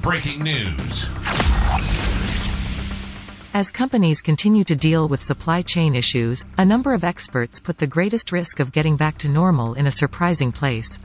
Breaking news. As companies continue to deal with supply chain issues, a number of experts put the greatest risk of getting back to normal in a surprising place.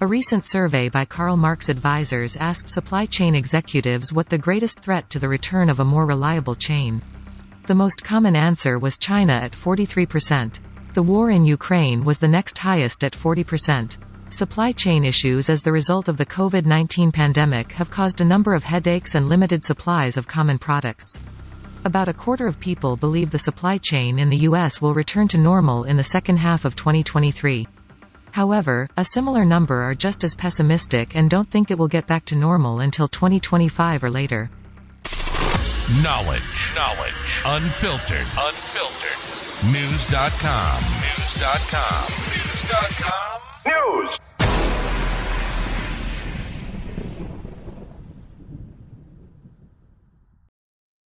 A recent survey by Carl Marks Advisors asked supply chain executives what the greatest threat to the return of a more reliable chain. The most common answer was China at 43%. The war in Ukraine was the next highest at 40%. Supply chain issues as the result of the COVID-19 pandemic have caused a number of headaches and limited supplies of common products. About a quarter of people believe the supply chain in the U.S. will return to normal in the second half of 2023. However, a similar number are just as pessimistic and don't think it will get back to normal until 2025 or later. Knowledge. Knowledge. Unfiltered. Unfiltered. Knewz.com. Knewz.com.